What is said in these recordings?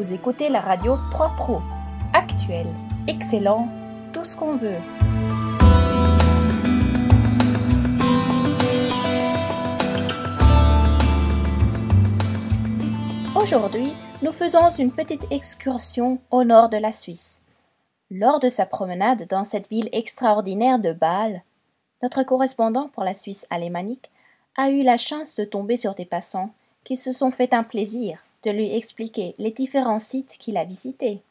Vous écoutez la radio 3 Pro. Actuel, excellent, tout ce qu'on veut. Aujourd'hui, nous faisons une petite excursion au nord de la Suisse. Lors de sa promenade dans cette ville extraordinaire de Bâle, notre correspondant pour la Suisse alémanique a eu la chance de tomber sur des passants qui se sont fait un plaisir de lui expliquer les différents sites qu'il a visités.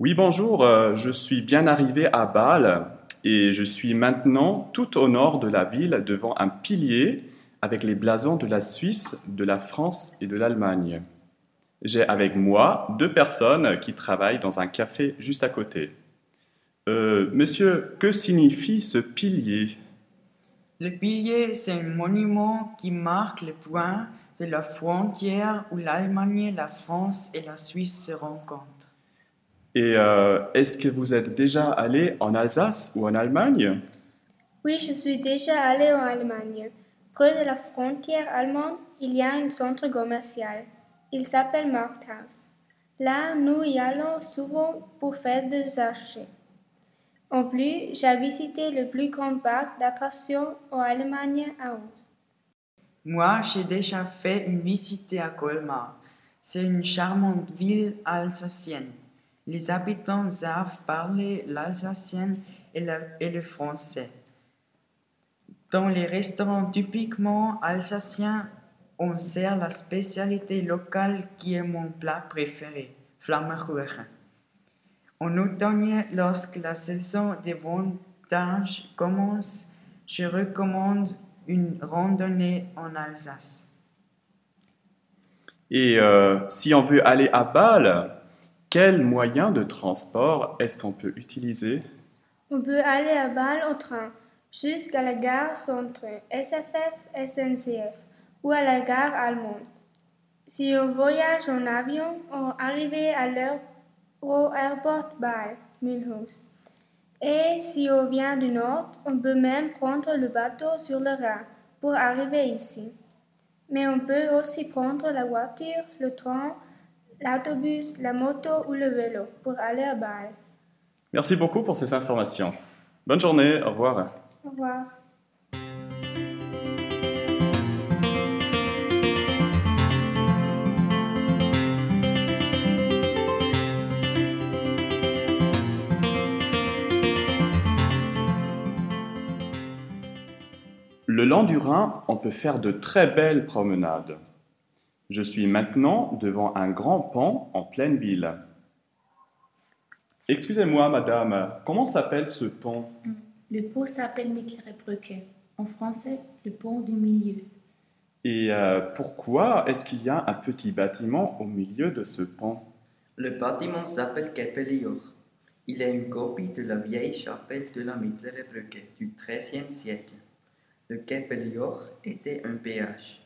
Oui, bonjour, euh, je suis bien arrivé à Bâle et je suis maintenant tout au nord de la ville devant un pilier avec les blasons de la Suisse, de la France et de l'Allemagne. J'ai avec moi deux personnes qui travaillent dans un café juste à côté. Euh, monsieur, que signifie ce pilier? Le pilier, c'est un monument qui marque le point de la frontière où l'Allemagne, la France et la Suisse se rencontrent. Et euh, est-ce que vous êtes déjà allé en Alsace ou en Allemagne? Oui, je suis déjà allé en Allemagne. Près de la frontière allemande, il y a un centre commercial. Il s'appelle Markthaus. Là, nous y allons souvent pour faire des achats. En plus, j'ai visité le plus grand parc d'attractions en Allemagne à Ours. Moi, j'ai déjà fait une visite à Colmar. C'est une charmante ville alsacienne. Les habitants savent parler l'alsacien et, le- français. Dans les restaurants typiquement alsaciens, on sert la spécialité locale qui est mon plat préféré, Flammekuchen. En automne, lorsque la saison des vendanges commence, je recommande une randonnée en Alsace. Et euh, si on veut aller à Bâle, quel moyen de transport est-ce qu'on peut utiliser? On peut aller à Bâle en train, jusqu'à la gare centre SFF SNCF ou à la gare allemande. Si on voyage en avion, on arrive à l'aéroport Bâle, Mulhouse. Et si on vient du nord, on peut même prendre le bateau sur le Rhin pour arriver ici. Mais on peut aussi prendre la voiture, le train, l'autobus, la moto ou le vélo pour aller à Bâle. Merci beaucoup pour ces informations. Bonne journée, au revoir. Au revoir. Le long du Rhin, on peut faire de très belles promenades. Je suis maintenant devant un grand pont en pleine ville. Excusez-moi, madame, comment s'appelle ce pont? Le pont s'appelle Mittlerer En français, le pont du milieu. Et euh, pourquoi est-ce qu'il y a un petit bâtiment au milieu de ce pont? Le bâtiment s'appelle Keppelior. Il est une copie de la vieille chapelle de la Mittlere du XIIIe siècle. Le Keppelior était un péage.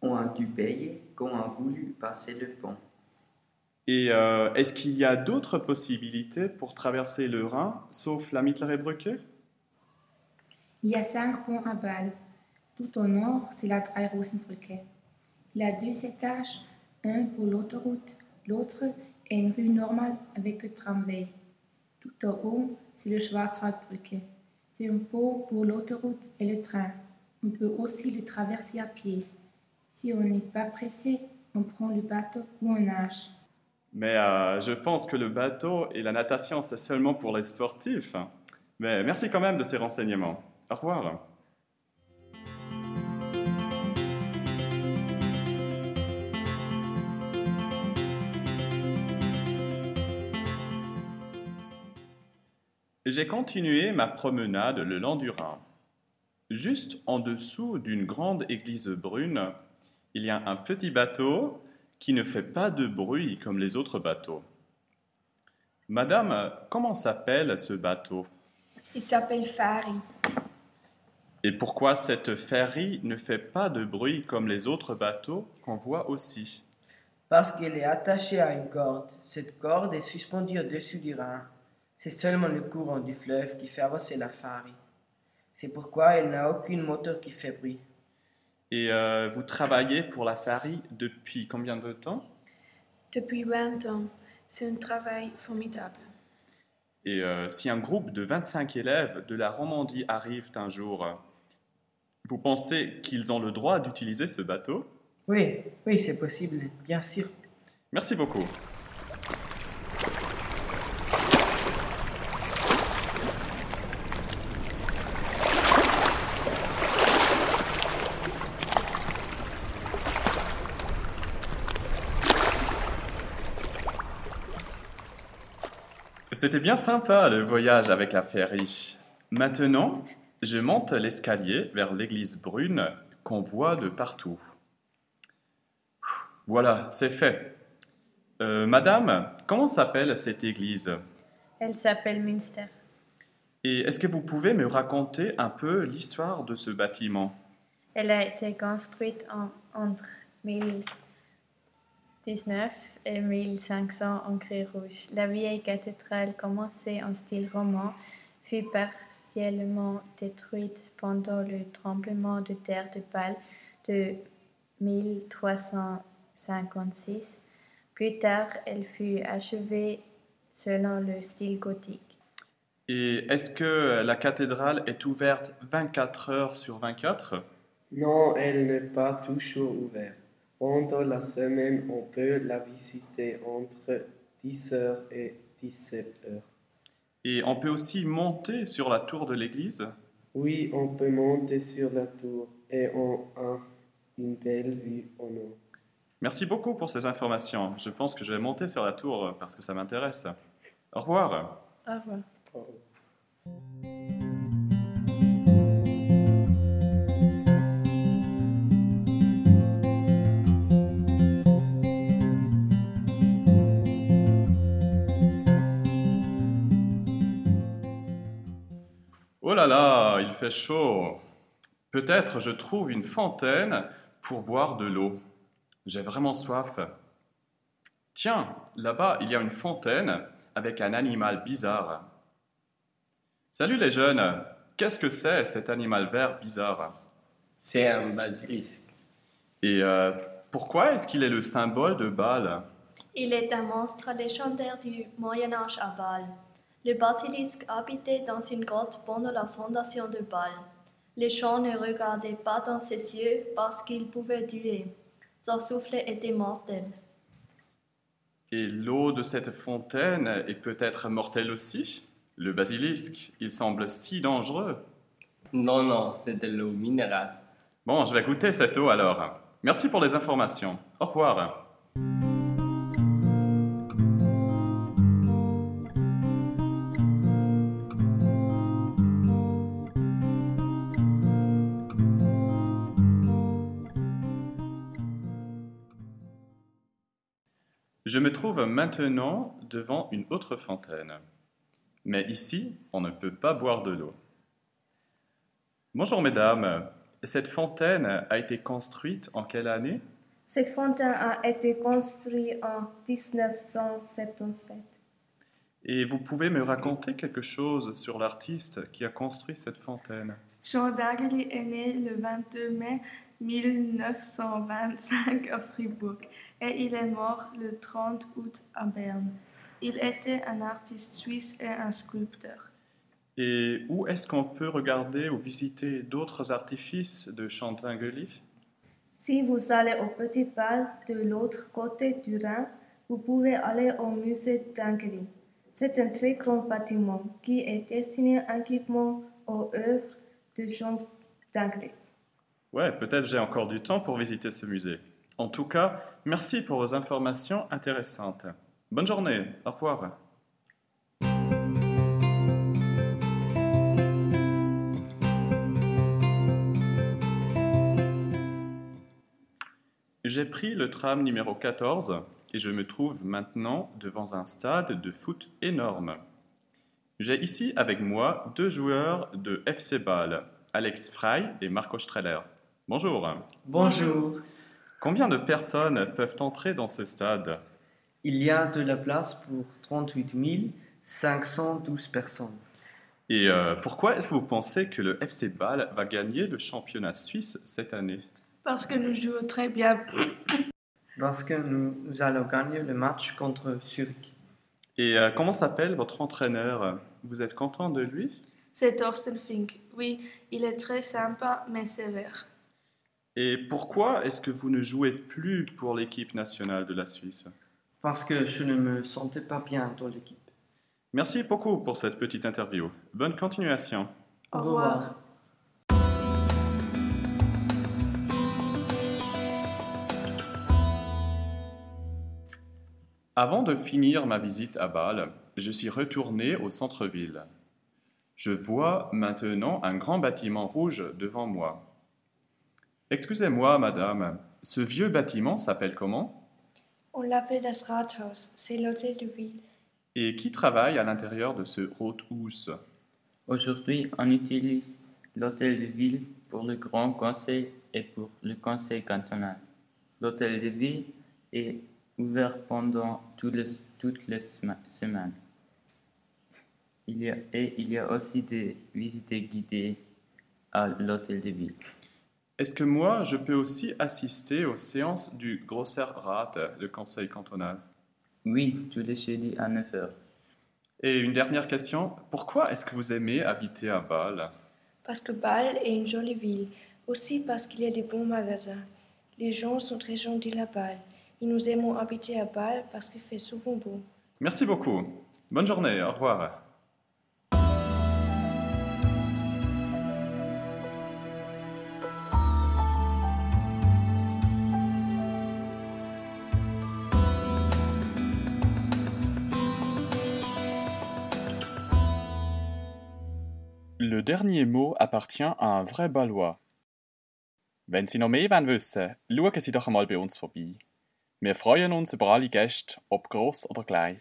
On a dû payer quand on a voulu passer le pont. Et euh, est-ce qu'il y a d'autres possibilités pour traverser le Rhin, sauf la Mittlere Brücke Il y a cinq ponts à Bâle. Tout au nord, c'est la Dreirosenbrücke. Il a deux étages, un pour l'autoroute, l'autre est une rue normale avec le tramway. Tout au haut, c'est le Schwarzwaldbrücke. C'est un pont pour l'autoroute et le train. On peut aussi le traverser à pied. Si on n'est pas pressé, on prend le bateau ou on nage. Mais euh, je pense que le bateau et la natation, c'est seulement pour les sportifs. Mais merci quand même de ces renseignements. Au revoir. J'ai continué ma promenade le long du Rhin. Juste en dessous d'une grande église brune, il y a un petit bateau qui ne fait pas de bruit comme les autres bateaux. Madame, comment s'appelle ce bateau? Il s'appelle Fari. Et pourquoi cette ferry ne fait pas de bruit comme les autres bateaux qu'on voit aussi? Parce qu'elle est attachée à une corde. Cette corde est suspendue au-dessus du Rhin. C'est seulement le courant du fleuve qui fait avancer la Fari. C'est pourquoi elle n'a aucune moteur qui fait bruit. Et euh, vous travaillez pour la ferry depuis combien de temps? Depuis 20 ans. C'est un travail formidable. Et euh, si un groupe de 25 élèves de la Romandie arrivent un jour, vous pensez qu'ils ont le droit d'utiliser ce bateau? Oui, oui, c'est possible, bien sûr. Merci beaucoup. C'était bien sympa le voyage avec la ferry. Maintenant, je monte l'escalier vers l'église brune qu'on voit de partout. Voilà, c'est fait. Euh, madame, comment s'appelle cette église? Elle s'appelle Münster. Et est-ce que vous pouvez me raconter un peu l'histoire de ce bâtiment? Elle a été construite en, entre 1019 et 1500 en grès rouge. La vieille cathédrale, commencée en style roman, fut partiellement détruite pendant le tremblement de terre de Bâle de 1356. Plus tard, elle fut achevée selon le style gothique. Et est-ce que la cathédrale est ouverte 24 heures sur 24 Non, elle n'est pas toujours ouverte. Pendant la semaine, on peut la visiter entre 10h et 17h. Et on peut aussi monter sur la tour de l'église Oui, on peut monter sur la tour et on a une belle vue au nord. Merci beaucoup pour ces informations. Je pense que je vais monter sur la tour parce que ça m'intéresse. Au revoir. Au revoir. Au revoir. Oh là là, il fait chaud. Peut-être je trouve une fontaine pour boire de l'eau. J'ai vraiment soif. Tiens, là-bas, il y a une fontaine avec un animal bizarre. Salut les jeunes, qu'est-ce que c'est cet animal vert bizarre? C'est un basilisque. Et euh, pourquoi est-ce qu'il est le symbole de Bâle Il est un monstre légendaire du Moyen Âge à Bâle. Le basilisque habitait dans une grotte pendant la fondation de Bâle. Les gens ne regardaient pas dans ses yeux parce qu'il pouvait tuer. Son souffle était mortel. Et l'eau de cette fontaine est peut-être mortelle aussi? Le basilisque, il semble si dangereux. Non, non, c'est de l'eau minérale. Bon, je vais goûter cette eau alors. Merci pour les informations. Au revoir. Je me trouve maintenant devant une autre fontaine. Mais ici, on ne peut pas boire de l'eau. Bonjour mesdames, cette fontaine a été construite en quelle année? Cette fontaine a été construite en 1977. Et vous pouvez me raconter quelque chose sur l'artiste qui a construit cette fontaine Jean d'Argely est né le 22 mai 1925 à Fribourg et il est mort le 30 août à Berne. Il était un artiste suisse et un sculpteur. Et où est-ce qu'on peut regarder ou visiter d'autres artifices de Chantingely Si vous allez au Petit Bal de l'autre côté du Rhin, vous pouvez aller au musée d'Angely. C'est un très grand bâtiment qui est destiné uniquement aux œuvres de Jean d'Angely. Ouais, peut-être j'ai encore du temps pour visiter ce musée. En tout cas, merci pour vos informations intéressantes. Bonne journée, au revoir. J'ai pris le tram numéro 14 et je me trouve maintenant devant un stade de foot énorme. J'ai ici avec moi deux joueurs de FC Bâle, Alex Frey et Marco Streller. Bonjour. Bonjour. Combien de personnes peuvent entrer dans ce stade? Il y a de la place pour 38 512 personnes. Et euh, pourquoi est-ce que vous pensez que le FC Bâle va gagner le championnat suisse cette année? Parce que nous jouons très bien. Parce que nous, nous allons gagner le match contre Zurich. Et euh, comment s'appelle votre entraîneur? Vous êtes content de lui? C'est Thorsten Fink. Oui, il est très sympa mais sévère. Et pourquoi est-ce que vous ne jouez plus pour l'équipe nationale de la Suisse? Parce que je ne me sentais pas bien dans l'équipe. Merci beaucoup pour cette petite interview. Bonne continuation. Au revoir. Avant de finir ma visite à Bâle, je suis retourné au centre-ville. Je vois maintenant un grand bâtiment rouge devant moi. Excusez-moi, madame, ce vieux bâtiment s'appelle comment? On l'appelle das Rathaus, c'est l'hôtel de ville. Et qui travaille à l'intérieur de ce Rothaus Aujourd'hui, on utilise l'hôtel de ville pour le Grand Conseil et pour le Conseil cantonal. L'hôtel de ville est ouvert pendant toutes les, toutes les sema- semaines. Il y a, et il y a aussi des visites guidées à l'hôtel de ville. Est-ce que moi, je peux aussi assister aux séances du Grosser Rat, le conseil cantonal? Oui, tous les jeudis à 9h. Et une dernière question, pourquoi est-ce que vous aimez habiter à Bâle? Parce que Bâle est une jolie ville, aussi parce qu'il y a des bons magasins. Les gens sont très gentils à Bâle. Et nous aimons habiter à Bâle parce qu'il fait souvent beau. Merci beaucoup. Bonne journée, au revoir. Le dernier mot appartient à un vrai Balois. Wenn Sie noch mehr wollen wissen schauen Sie doch einmal bei uns vorbei. Wir freuen uns über alle Gäste, ob gross oder klein.